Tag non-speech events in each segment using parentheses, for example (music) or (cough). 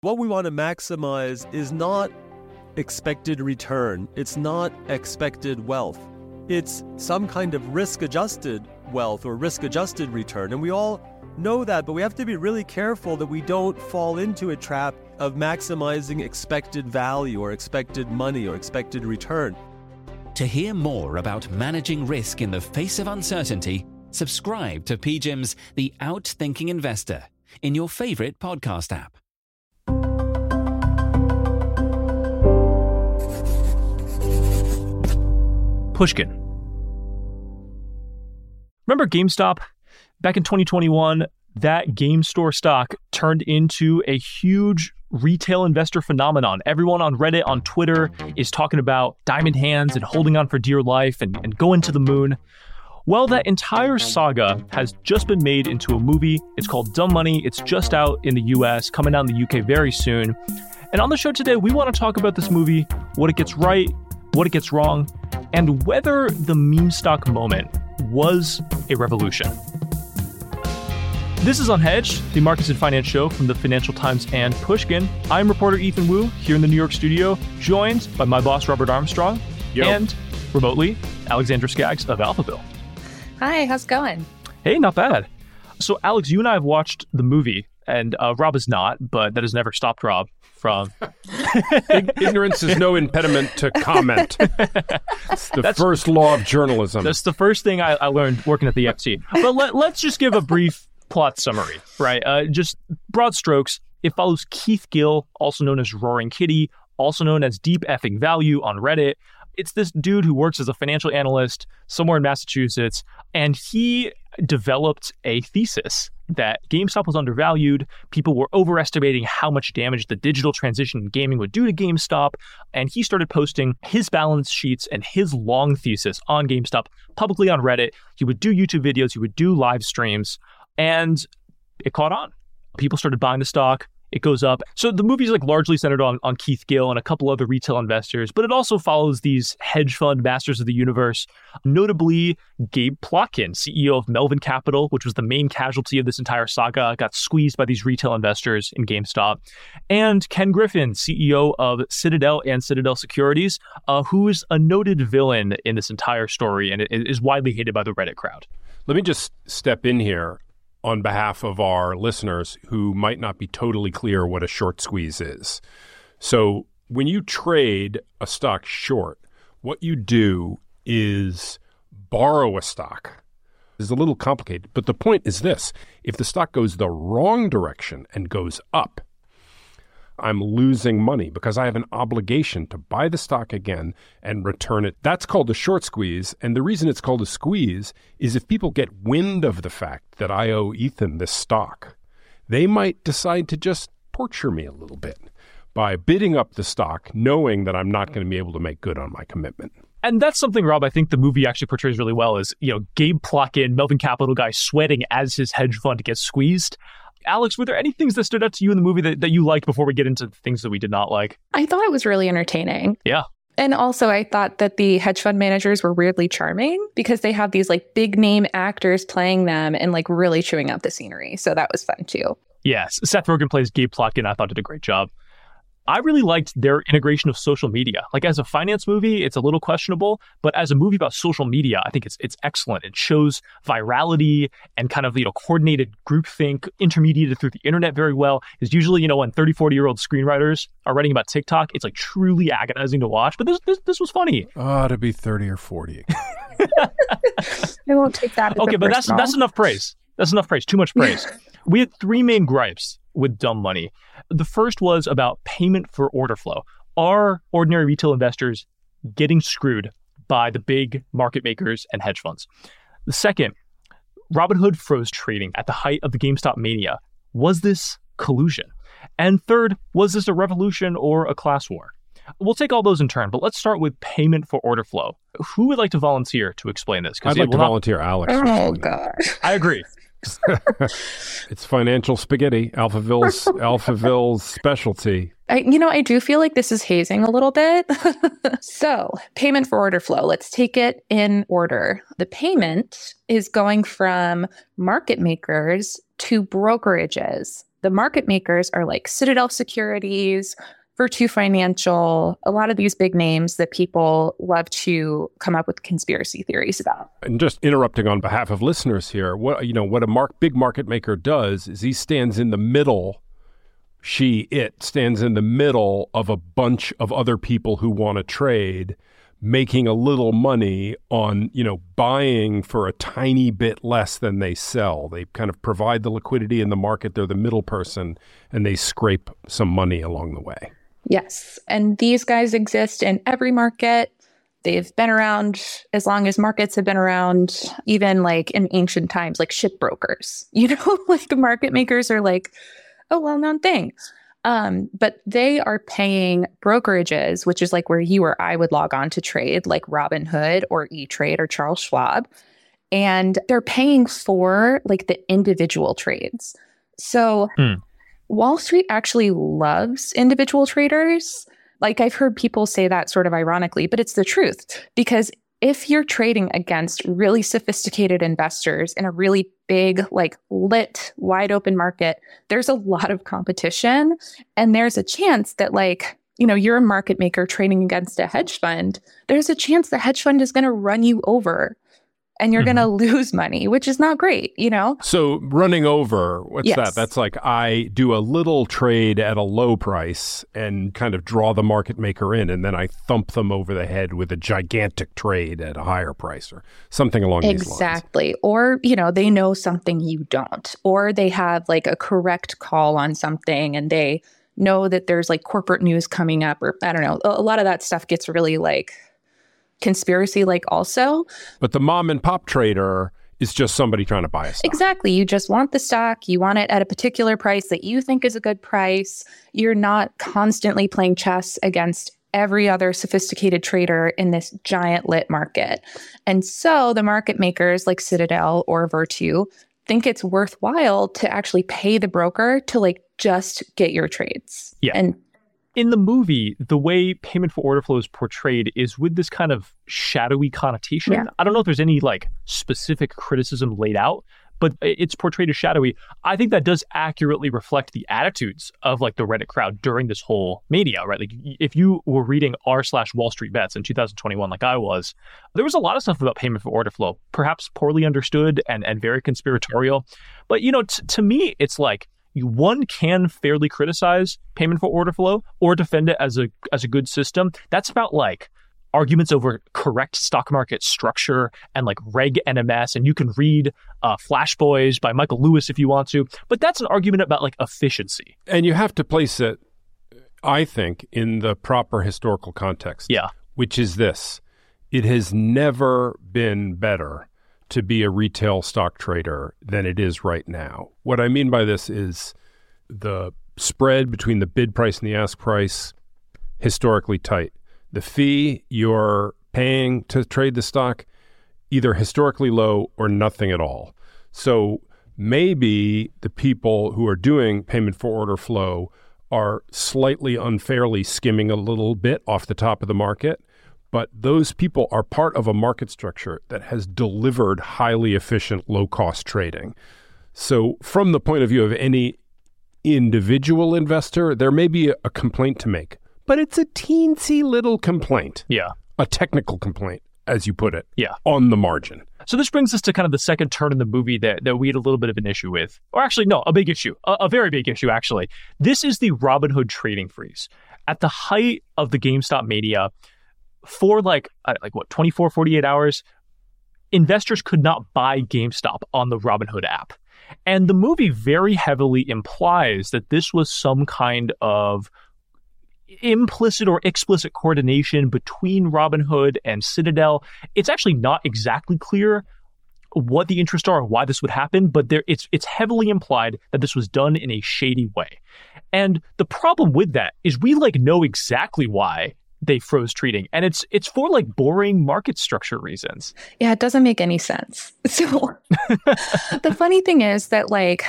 What we want to maximize is not expected return, it's not expected wealth. It's some kind of risk adjusted wealth or risk adjusted return. And we all know that, but we have to be really careful that we don't fall into a trap of maximizing expected value or expected money or expected return. To hear more about managing risk in the face of uncertainty, subscribe to PGIM's The Outthinking Investor in your favorite podcast app. Pushkin. Remember GameStop? Back in 2021, that game store stock turned into a huge retail investor phenomenon. Everyone on Reddit, on Twitter, is talking about diamond hands and holding on for dear life and, and going to the moon. Well, that entire saga has just been made into a movie. It's called Dumb Money. It's just out in the US, coming out in the UK very soon. And on the show today, we want to talk about this movie, what it gets right, what it gets wrong, and whether the meme stock moment was a revolution. This is Unhedged, the markets and finance show from the Financial Times and Pushkin. I'm reporter Ethan Wu here in the New York studio, joined by my boss Robert Armstrong Yo. and remotely Alexandra Skaggs of Alphaville. Hi, how's it going? Hey, not bad. So, Alex, you and I have watched the movie, and uh, Rob is not, but that has never stopped Rob from. (laughs) Ignorance is no impediment to comment. It's the That's- first law of journalism. That's the first thing I, I learned working at the FT. But let, let's just give a brief plot summary, right? Uh, just broad strokes. It follows Keith Gill, also known as Roaring Kitty, also known as Deep Effing Value on Reddit. It's this dude who works as a financial analyst somewhere in Massachusetts, and he developed a thesis that GameStop was undervalued. People were overestimating how much damage the digital transition in gaming would do to GameStop. And he started posting his balance sheets and his long thesis on GameStop publicly on Reddit. He would do YouTube videos, he would do live streams, and it caught on. People started buying the stock. It goes up. So the movie's like largely centered on, on Keith Gill and a couple other retail investors, but it also follows these hedge fund masters of the universe, notably Gabe Plotkin, CEO of Melvin Capital, which was the main casualty of this entire saga, got squeezed by these retail investors in GameStop, and Ken Griffin, CEO of Citadel and Citadel Securities, uh, who is a noted villain in this entire story and is widely hated by the Reddit crowd. Let me just step in here on behalf of our listeners who might not be totally clear what a short squeeze is. So, when you trade a stock short, what you do is borrow a stock. It's a little complicated, but the point is this if the stock goes the wrong direction and goes up, I'm losing money because I have an obligation to buy the stock again and return it. That's called a short squeeze. And the reason it's called a squeeze is if people get wind of the fact that I owe Ethan this stock, they might decide to just torture me a little bit by bidding up the stock, knowing that I'm not going to be able to make good on my commitment. And that's something, Rob, I think the movie actually portrays really well is, you know, Gabe Plotkin, Melvin Capital guy, sweating as his hedge fund gets squeezed. Alex, were there any things that stood out to you in the movie that, that you liked before we get into things that we did not like? I thought it was really entertaining. Yeah. And also, I thought that the hedge fund managers were weirdly charming because they have these like big name actors playing them and like really chewing up the scenery. So that was fun too. Yes. Seth Rogen plays Gabe Plotkin. I thought did a great job. I really liked their integration of social media. Like as a finance movie, it's a little questionable, but as a movie about social media, I think it's it's excellent. It shows virality and kind of you know coordinated groupthink intermediated through the internet very well. Is usually you know when 30, 40 year old screenwriters are writing about TikTok, it's like truly agonizing to watch. But this this, this was funny. Oh, to be 30 or 40. I (laughs) won't take that. As Okay, a but that's that's enough praise. That's enough praise. Too much praise. (laughs) we had three main gripes with dumb money. The first was about payment for order flow. Are ordinary retail investors getting screwed by the big market makers and hedge funds? The second, Robinhood froze trading at the height of the GameStop mania. Was this collusion? And third, was this a revolution or a class war? We'll take all those in turn, but let's start with payment for order flow. Who would like to volunteer to explain this? 'Cause I'd like to not- volunteer Alex. Oh god. I agree. (laughs) It's financial spaghetti, Alphaville's Alphaville's specialty. I, you know, I do feel like this is hazing a little bit. (laughs) so, payment for order flow, let's take it in order. The payment is going from market makers to brokerages. The market makers are like Citadel Securities, Virtu Financial, a lot of these big names that people love to come up with conspiracy theories about. And just interrupting on behalf of listeners here, what you know, what a mark, big market maker does is he stands in the middle. She, it stands in the middle of a bunch of other people who want to trade, making a little money on you know buying for a tiny bit less than they sell. They kind of provide the liquidity in the market. They're the middle person, and they scrape some money along the way. Yes. And these guys exist in every market. They've been around as long as markets have been around, even like in ancient times, like shipbrokers. (laughs) You know, like the market makers are like a well known thing. Um, but they are paying brokerages, which is like where you or I would log on to trade, like Robinhood or E Trade or Charles Schwab. And they're paying for like the individual trades. So hmm. Wall Street actually loves individual traders. Like I've heard people say that sort of ironically, but it's the truth because if you're trading against really sophisticated investors in a really big, like lit, wide open market, there's a lot of competition. And there's a chance that, like, you know, you're a market maker trading against a hedge fund. There's a chance the hedge fund is going to run you over and you're mm-hmm. going to lose money, which is not great, you know? So running over, what's yes. that? That's like I do a little trade at a low price and kind of draw the market maker in, and then I thump them over the head with a gigantic trade at a higher price or something along exactly. these lines. Exactly. Or, you know, they know something you don't, or they have like a correct call on something and they know that there's like corporate news coming up, or I don't know. A lot of that stuff gets really like conspiracy like also. But the mom and pop trader is just somebody trying to buy a stock. Exactly. You just want the stock, you want it at a particular price that you think is a good price. You're not constantly playing chess against every other sophisticated trader in this giant lit market. And so the market makers like Citadel or Virtu think it's worthwhile to actually pay the broker to like just get your trades. Yeah. And in the movie, the way payment for order flow is portrayed is with this kind of shadowy connotation. Yeah. I don't know if there's any like specific criticism laid out, but it's portrayed as shadowy. I think that does accurately reflect the attitudes of like the Reddit crowd during this whole mania, right? Like if you were reading r slash Wall Street Bets in 2021, like I was, there was a lot of stuff about payment for order flow, perhaps poorly understood and and very conspiratorial. But you know, t- to me, it's like one can fairly criticize payment for order flow or defend it as a as a good system. That's about like arguments over correct stock market structure and like reg NMS. And you can read uh, Flash Boys by Michael Lewis if you want to. But that's an argument about like efficiency. And you have to place it, I think, in the proper historical context. Yeah. Which is this it has never been better to be a retail stock trader than it is right now. What I mean by this is the spread between the bid price and the ask price historically tight. The fee you're paying to trade the stock either historically low or nothing at all. So maybe the people who are doing payment for order flow are slightly unfairly skimming a little bit off the top of the market but those people are part of a market structure that has delivered highly efficient, low cost trading. So, from the point of view of any individual investor, there may be a, complaint to make, but it's a teensy little complaint. Yeah. A technical complaint, as you put it. Yeah. On the margin. So this brings us to kind of the second turn in the movie that, that we had a little bit of an issue with. Or actually, no, a big issue. A, a very big issue, actually. This is the Robinhood trading freeze. At the height of the GameStop mania, for like like what 24 48 hours investors could not buy GameStop on the Robinhood app. And the movie very heavily implies that this was some kind of implicit or explicit coordination between Robinhood and Citadel. It's actually not exactly clear what the interests are why this would happen, but there it's it's heavily implied that this was done in a shady way. And the problem with that is we like know exactly why they froze trading and it's it's for like boring market structure reasons yeah it doesn't make any sense (laughs) so the funny thing is that like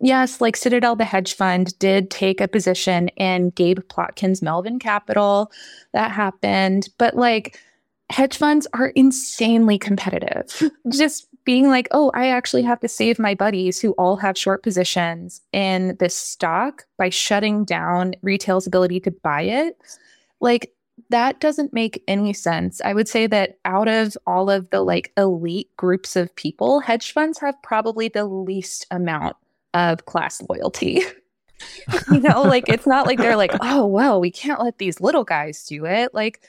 yes like citadel the hedge fund did take a position in gabe plotkin's melvin capital that happened but like hedge funds are insanely competitive. (laughs) Just being like, oh, I actually have to save my buddies who all have short positions in this stock by shutting down retail's ability to buy it. Like, that doesn't make any sense. I would say that out of all of the like elite groups of people, hedge funds have probably the least amount of class loyalty. (laughs) you know, like it's not like they're like, oh, well, we can't let these little guys do it. Like,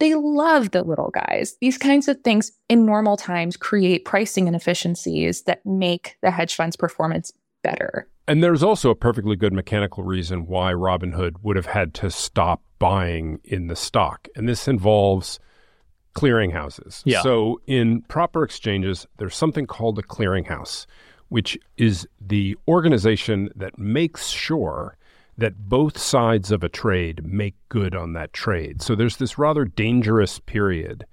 they love the little guys. These kinds of things in normal times create pricing inefficiencies that make the hedge fund's performance better. And there's also a perfectly good mechanical reason why Robinhood would have had to stop buying in the stock. And this involves clearinghouses. Yeah. So in proper exchanges, there's something called a clearinghouse, which is the organization that makes sure that both sides of a trade make good on that trade. So there's this rather dangerous period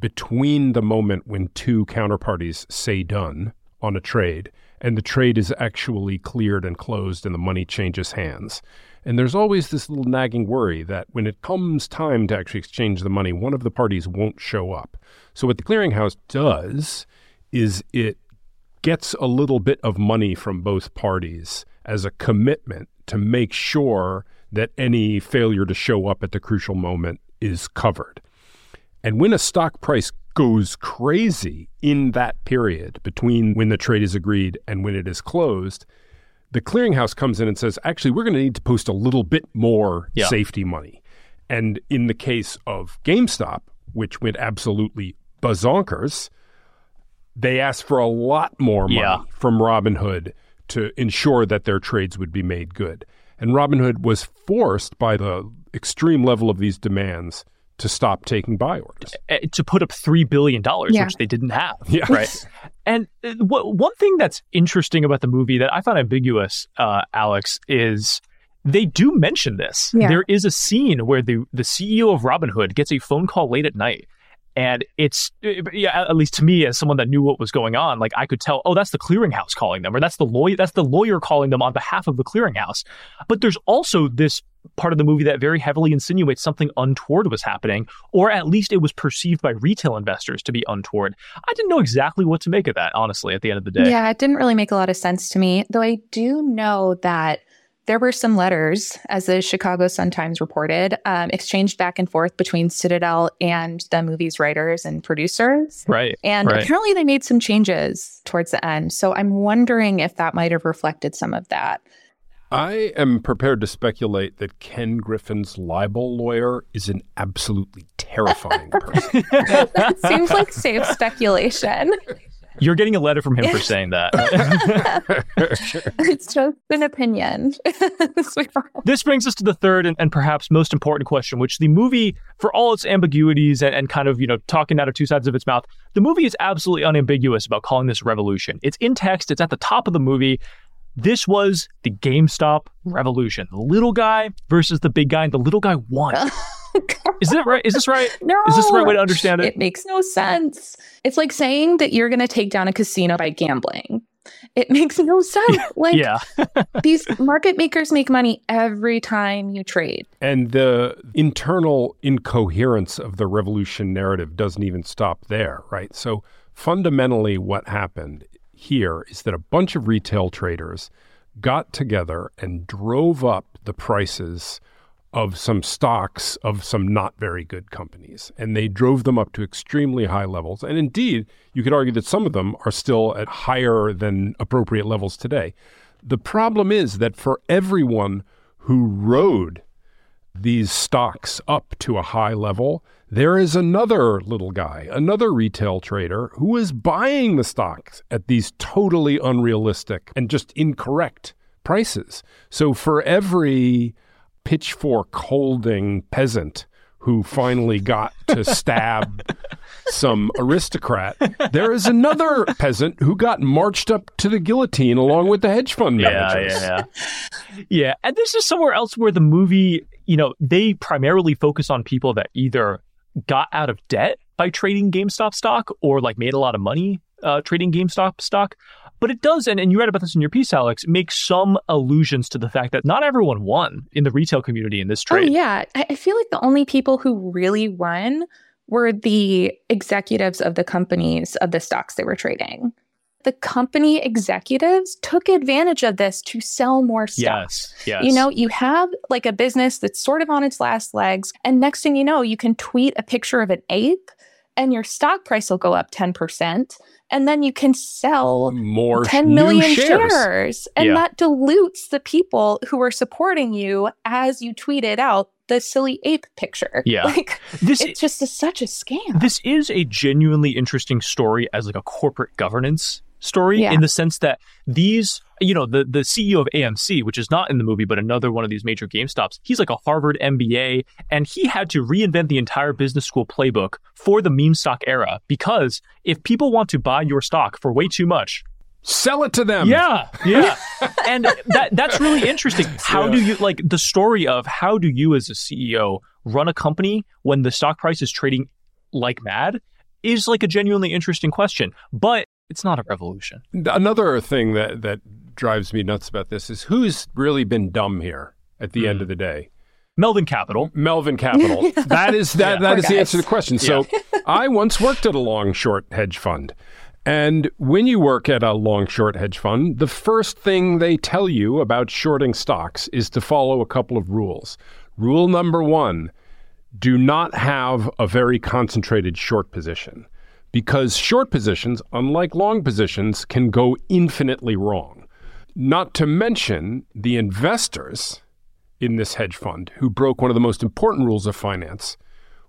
between the moment when two counterparties say done on a trade and the trade is actually cleared and closed and the money changes hands. And there's always this little nagging worry that when it comes time to actually exchange the money, one of the parties won't show up. So what the clearinghouse does is it gets a little bit of money from both parties as a commitment to make sure that any failure to show up at the crucial moment is covered. And when a stock price goes crazy in that period between when the trade is agreed and when it is closed, the clearinghouse comes in and says, actually, we're going to need to post a little bit more Yeah. safety money. And in the case of GameStop, which went absolutely bazonkers, they asked for a lot more money Yeah. from Robinhood to ensure that their trades would be made good. And Robinhood was forced by the extreme level of these demands to stop taking buy orders. eh, to put up three billion dollars, Yeah. which they didn't have. (laughs) Yeah. Right. and uh, what, one thing that's interesting about the movie that I found ambiguous, uh, Alex, is they do mention this. Yeah. There is a scene where the the CEO of Robinhood gets a phone call late at night. And it's uh, yeah, at least to me, as someone that knew what was going on, like I could tell, oh, that's the clearinghouse calling them, or that's the lawyer, that's the lawyer calling them on behalf of the clearinghouse. But there's also this part of the movie that very heavily insinuates something untoward was happening, or at least it was perceived by retail investors to be untoward. I didn't know exactly what to make of that, honestly, at the end of the day. Yeah, it didn't really make a lot of sense to me, though I do know that there were some letters, as the Chicago Sun-Times reported, um, exchanged back and forth between Citadel and the movie's writers and producers. Right. And right. apparently they made some changes towards the end. So I'm wondering if that might have reflected some of that. I am prepared to speculate that Ken Griffin's libel lawyer is an absolutely terrifying person. (laughs) it seems like safe speculation. You're getting a letter from him for (laughs) saying that. (laughs) it's just an opinion. (laughs) This brings us to the third and, and perhaps most important question, which the movie, for all its ambiguities and, and kind of, you know, talking out of two sides of its mouth, the movie is absolutely unambiguous about calling this revolution. It's in text, it's at the top of the movie. This was the GameStop revolution. The little guy versus the big guy, and the little guy won. Is that right? Is this right? (laughs) No. Is this the right way to understand it? It makes no sense. It's like saying that you're going to take down a casino by gambling. It (laughs) makes no sense. (laughs) Like yeah. these market makers make money every time you trade. and the internal incoherence of the revolution narrative doesn't even stop there, right? So fundamentally, what happened here is that a bunch of retail traders got together and drove up the prices of some stocks of some not very good companies. And they drove them up to extremely high levels. And indeed, you could argue that some of them are still at higher than appropriate levels today. The problem is that for everyone who rode these stocks up to a high level, there is another little guy, another retail trader who is buying the stocks at these totally unrealistic and just incorrect prices. So for every pitchfork holding peasant who finally got to (laughs) stab some aristocrat, there is another peasant who got marched up to the guillotine along with the hedge fund Yeah, managers. yeah, yeah. yeah, and this is somewhere else where the movie, you know, they primarily focus on people that either got out of debt by trading GameStop stock or like made a lot of money uh, trading GameStop stock. But it does, and, and you read about this in your piece, Alex, make some allusions to the fact that not everyone won in the retail community in this oh, trade. Oh yeah, I, I feel like the only people who really won were the executives of the companies of the stocks they were trading. The company executives took advantage of this to sell more stocks. Yes. Yes. You know, you have like a business that's sort of on its last legs, and next thing you know, you can tweet a picture of an ape and your stock price will go up 10%. And then you can sell More 10 million shares. shares. And Yeah. that dilutes the people who are supporting you as you tweeted out the silly ape picture. Yeah. (laughs) Like this it's just a, such a scam. this is a genuinely interesting story as like a corporate governance story Yeah. in the sense that these you know the the CEO of AMC which is not in the movie but another one of these major GameStops he's like a Harvard MBA and he had to reinvent the entire business school playbook for the meme stock era because if people want to buy your stock for way too much Sell it to them. yeah, (laughs) yeah, and that that's really interesting. (laughs) How do you like the story of how do you as a CEO run a company when the stock price is trading like mad? Is like a genuinely interesting question, but it's not a revolution. Another thing that that drives me nuts about this is who's really been dumb here at the Hmm. end of the day. Melvin Capital. Melvin Capital. (laughs) That is that Yeah. that is Poor the guys. answer to the question. So (laughs) I once worked at a long short hedge fund. And when you work at a long short hedge fund, the first thing they tell you about shorting stocks is to follow a couple of rules. Rule number 1, do not have a very concentrated short position because short positions, unlike long positions, can go infinitely wrong. Not to mention the investors in this hedge fund who broke one of the most important rules of finance,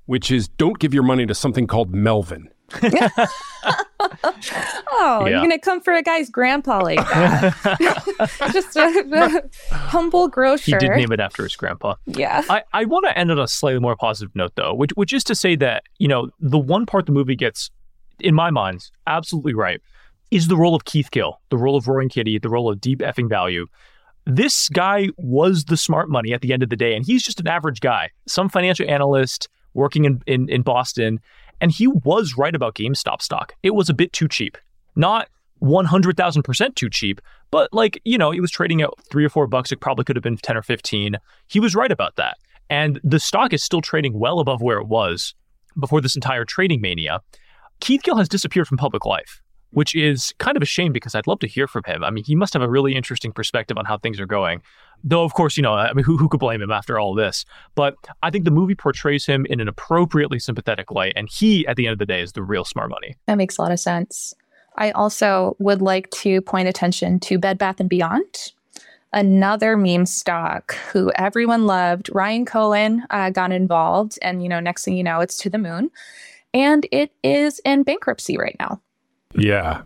which is don't give your money to something called Melvin. (laughs) Oh, Yeah. you're gonna come for a guy's grandpa like that. (laughs) Just a, a humble He grocer. did name it after his grandpa. yeah. I, I want to end on a slightly more positive note, though, which which is to say that you know the one part the movie gets, in my mind, absolutely right, is the role of Keith Gill, the role of Roaring Kitty, the role of Deep Effing Value. This guy was the smart money at the end of the day, and he's just an average guy, some financial analyst working in, in, in Boston, and he was right about GameStop stock. It was a bit too cheap. Not 100,000% too cheap, but like, you know, it was trading at three or four bucks. It probably could have been 10 or 15. He was right about that. And the stock is still trading well above where it was before this entire trading mania. Keith Gill has disappeared from public life, which is kind of a shame because I'd love to hear from him. I mean, he must have a really interesting perspective on how things are going. Though, of course, you know, I mean, who, who could blame him after all this? But I think the movie portrays him in an appropriately sympathetic light. And he, at the end of the day, is the real smart money. That makes a lot of sense. I also would like to point attention to Bed Bath and Beyond, another meme stock who everyone loved. Ryan Cohen uh, got involved, and you know, next thing you know, it's to the moon, and it is in bankruptcy right now. Yeah.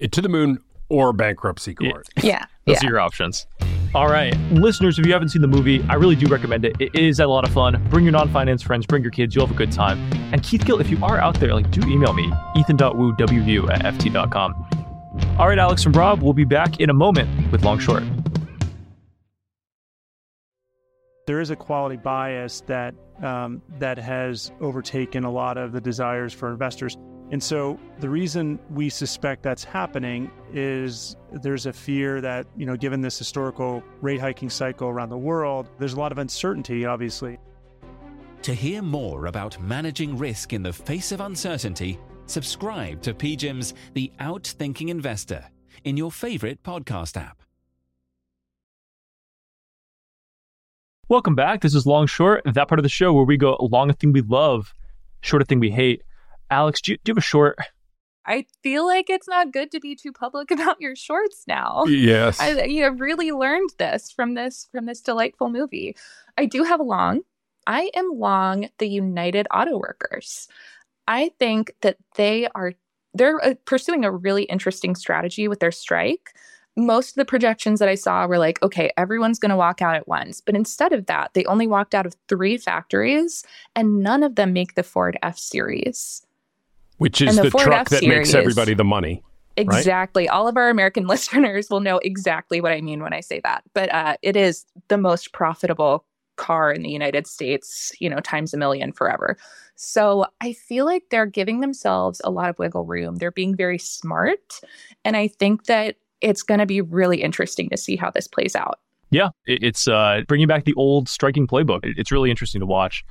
It, to the moon or bankruptcy court. (laughs) Yeah, Those yeah. are your options. All right, listeners, if you haven't seen the movie, I really do recommend it. It is a lot of fun. Bring your non-finance friends, bring your kids. You'll have a good time. And Keith Gill, if you are out there, like, do email me, ethan.woo.wvu at ft.com. All right, Alex and Rob, we'll be back in a moment with Long Short. There is a quality bias that um, that has overtaken a lot of the desires for investors. And so the reason we suspect that's happening is there's a fear that, you know, given this historical rate hiking cycle around the world, there's a lot of uncertainty, obviously. To hear more about managing risk in the face of uncertainty, subscribe to PGIM's The Outthinking Investor in your favorite podcast app. Welcome back. This is Long Short, that part of the show where we go long a thing we love, short a thing we hate. Alex, do you, do you have a short? I feel like it's not good to be too public (laughs) about your shorts now. Yes. I you know, really learned this from this from this delightful movie. I do have a long. I am long the United Auto Workers. I think that they are they're uh, pursuing a really interesting strategy with their strike. Most of the projections that I saw were like, okay, everyone's going to walk out at once. But instead of that, they only walked out of three factories and none of them make the Ford F series. Which is and the the, truck F that makes series. everybody the money. Exactly. All of our American (laughs) listeners will know exactly what I mean when I say that. But uh, it is the most profitable car in the United States, you know, times a million forever. So I feel like they're giving themselves a lot of wiggle room. They're being very smart. And I think that it's going to be really interesting to see how this plays out. Yeah, it's uh, bringing back the old striking playbook. It's really interesting to watch.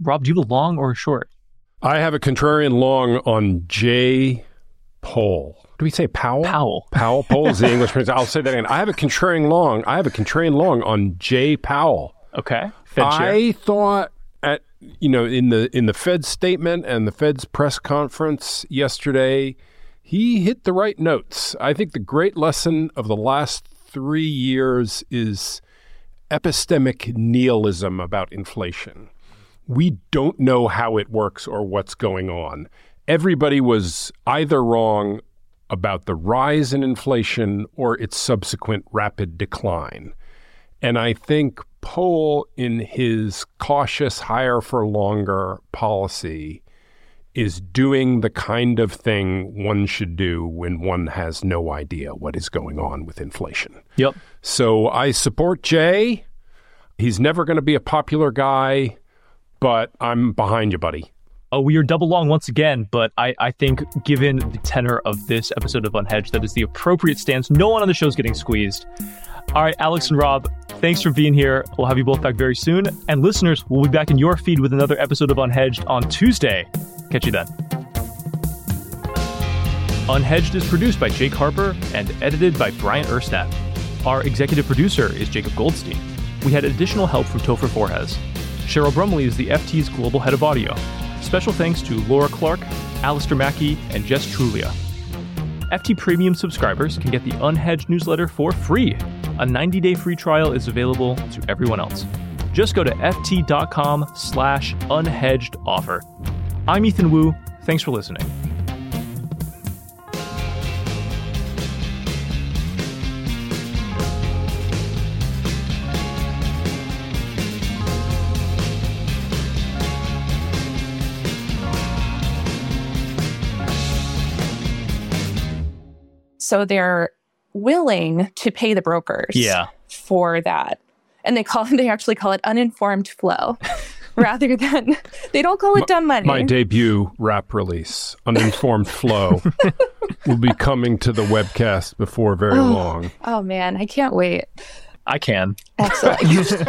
Rob, do you have a long or a short? I have a contrarian long on J. Pole. Do we say Powell? Powell. Powell. Powell is the (laughs) English pronunciation. I'll say that again. I have a contrarian long. I have a contrarian long on J. Powell. Okay. Fed chair. I thought at you know in the in the Fed statement and the Fed's press conference yesterday, he hit the right notes. I think the great lesson of the last three years is epistemic nihilism about inflation. We don't know how it works or what's going on. Everybody was either wrong about the rise in inflation or its subsequent rapid decline. And I think Powell, in his cautious higher for longer policy, is doing the kind of thing one should do when one has no idea what is going on with inflation. Yep. So I support Jay. He's never going to be a popular guy, but I'm behind you, buddy. Oh, we are double long once again, but I, I think given the tenor of this episode of Unhedged, that is the appropriate stance. No one on the show is getting squeezed. All right, Alex and Rob, thanks for being here. We'll have you both back very soon. And listeners, we'll be back in your feed with another episode of Unhedged on Tuesday. Catch you then. Unhedged is produced by Jake Harper and edited by Brian Erstadt. Our executive producer is Jacob Goldstein. We had additional help from Topher Forhecz. Cheryl Brumley is the FT's global head of audio. Special thanks to Laura Clark, Alistair Mackey, and Jess Trulia. FT Premium subscribers can get the Unhedged newsletter for free. A 90-day free trial is available to everyone else. Just go to ft.com slash unhedged offer. I'm Ethan Wu. Thanks for listening. So they're willing to pay the brokers Yeah. for that. And they call (laughs) they actually call it uninformed flow (laughs) (laughs) rather than they don't call it dumb money. My debut rap release, Uninformed Flow, (laughs) will be coming to the webcast before very oh, long. oh man, I can't wait. I can. Excellent. (laughs)